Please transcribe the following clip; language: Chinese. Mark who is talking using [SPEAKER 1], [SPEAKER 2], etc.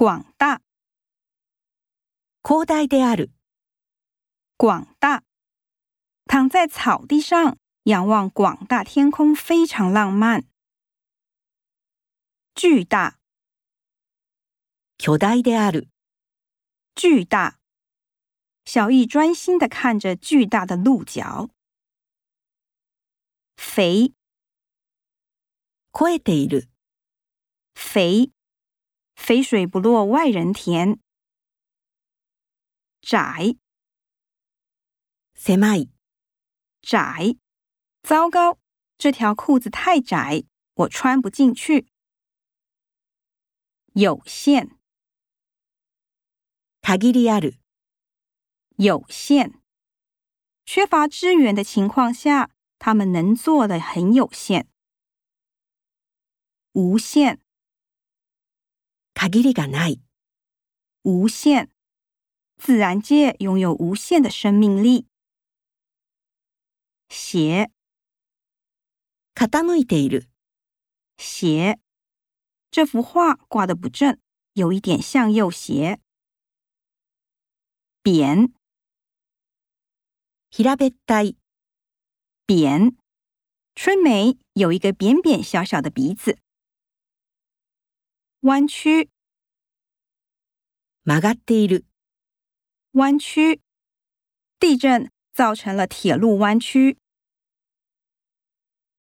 [SPEAKER 1] 广大，
[SPEAKER 2] 広大である。
[SPEAKER 1] 广大。躺在草地上，仰望广大天空，非常浪漫。巨大，
[SPEAKER 2] 巨大である。
[SPEAKER 1] 巨大。小易专心的看着巨大的鹿角。肥，
[SPEAKER 2] 超えている。
[SPEAKER 1] 肥， 肥水不落外人田。窄，
[SPEAKER 2] 狭い。
[SPEAKER 1] 窄，糟糕，这条裤子太窄，我穿不进去。有限，
[SPEAKER 2] 限りある。
[SPEAKER 1] 有限，缺乏资源的情况下，他们能做的很有限。无限，
[SPEAKER 2] 限りがない。
[SPEAKER 1] 无限，自然界拥有无限的生命力。斜，
[SPEAKER 2] 傾いている。
[SPEAKER 1] 斜，这幅画挂的不正，有一点向右斜。扁，
[SPEAKER 2] 平べったい。
[SPEAKER 1] 扁，春梅有一个扁扁小小的鼻子。 弯曲，
[SPEAKER 2] 曲がっている。
[SPEAKER 1] 弯曲，地震造成了铁路弯曲。